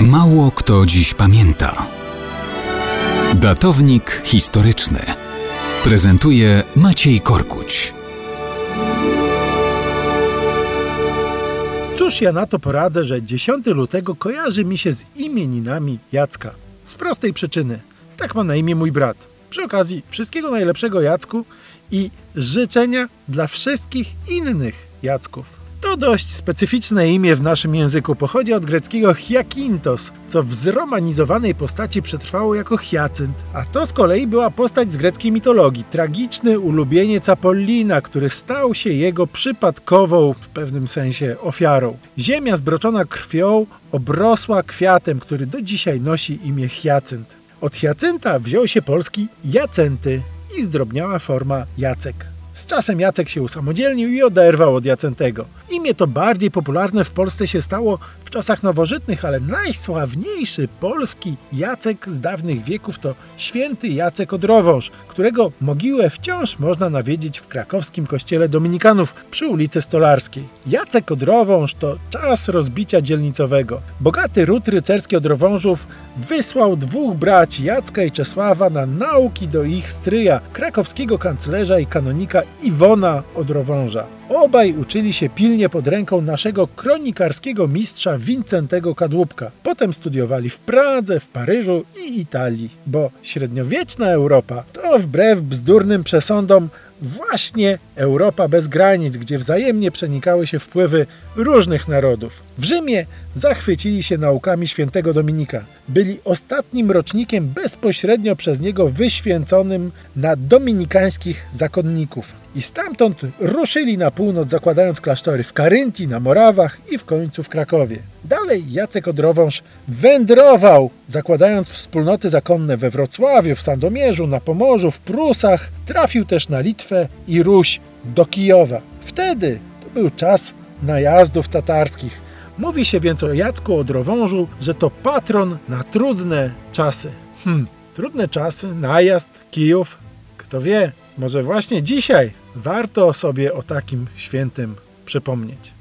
Mało kto dziś pamięta. Datownik historyczny prezentuje Maciej Korkuć. Cóż ja na to poradzę, że 10 lutego kojarzy mi się z imieninami Jacka. Z prostej przyczyny. Tak ma na imię mój brat. Przy okazji wszystkiego najlepszego Jacku i życzenia dla wszystkich innych Jacków. To dość specyficzne imię w naszym języku. Pochodzi od greckiego hiakintos, co w zromanizowanej postaci przetrwało jako Hyacynt. A to z kolei była postać z greckiej mitologii. Tragiczny ulubieniec Apollina, który stał się jego przypadkową, w pewnym sensie, ofiarą. Ziemia zbroczona krwią obrosła kwiatem, który do dzisiaj nosi imię Hyacynt. Od Hiacynta wziął się polski Jacenty i zdrobniała forma Jacek. Z czasem Jacek się usamodzielnił i oderwał od Jacentego. Imię to bardziej popularne w Polsce się stało w czasach nowożytnych, ale najsławniejszy polski Jacek z dawnych wieków to święty Jacek Odrowąż, którego mogiłę wciąż można nawiedzić w krakowskim kościele dominikanów przy ulicy Stolarskiej. Jacek Odrowąż to czas rozbicia dzielnicowego. Bogaty ród rycerski Odrowążów wysłał dwóch braci Jacka i Czesława na nauki do ich stryja, krakowskiego kanclerza i kanonika Iwona Odrowąża. Obaj uczyli się pilnie pod ręką naszego kronikarskiego mistrza Wincentego Kadłubka. Potem studiowali w Pradze, w Paryżu i Italii, bo średniowieczna Europa to wbrew bzdurnym przesądom właśnie Europa bez granic, gdzie wzajemnie przenikały się wpływy różnych narodów. W Rzymie zachwycili się naukami świętego Dominika. Byli ostatnim rocznikiem bezpośrednio przez niego wyświęconym na dominikańskich zakonników. I stamtąd ruszyli na północ, zakładając klasztory w Karyntii, na Morawach i w końcu w Krakowie. Dalej Jacek Odrowąż wędrował, zakładając wspólnoty zakonne we Wrocławiu, w Sandomierzu, na Pomorzu, w Prusach. Trafił też na Litwę i Ruś do Kijowa. Wtedy to był czas najazdów tatarskich. Mówi się więc o Jacku Odrowążu, że to patron na trudne czasy. Hm, trudne czasy, najazd, Kijów, kto wie, może właśnie dzisiaj warto sobie o takim świętym przypomnieć.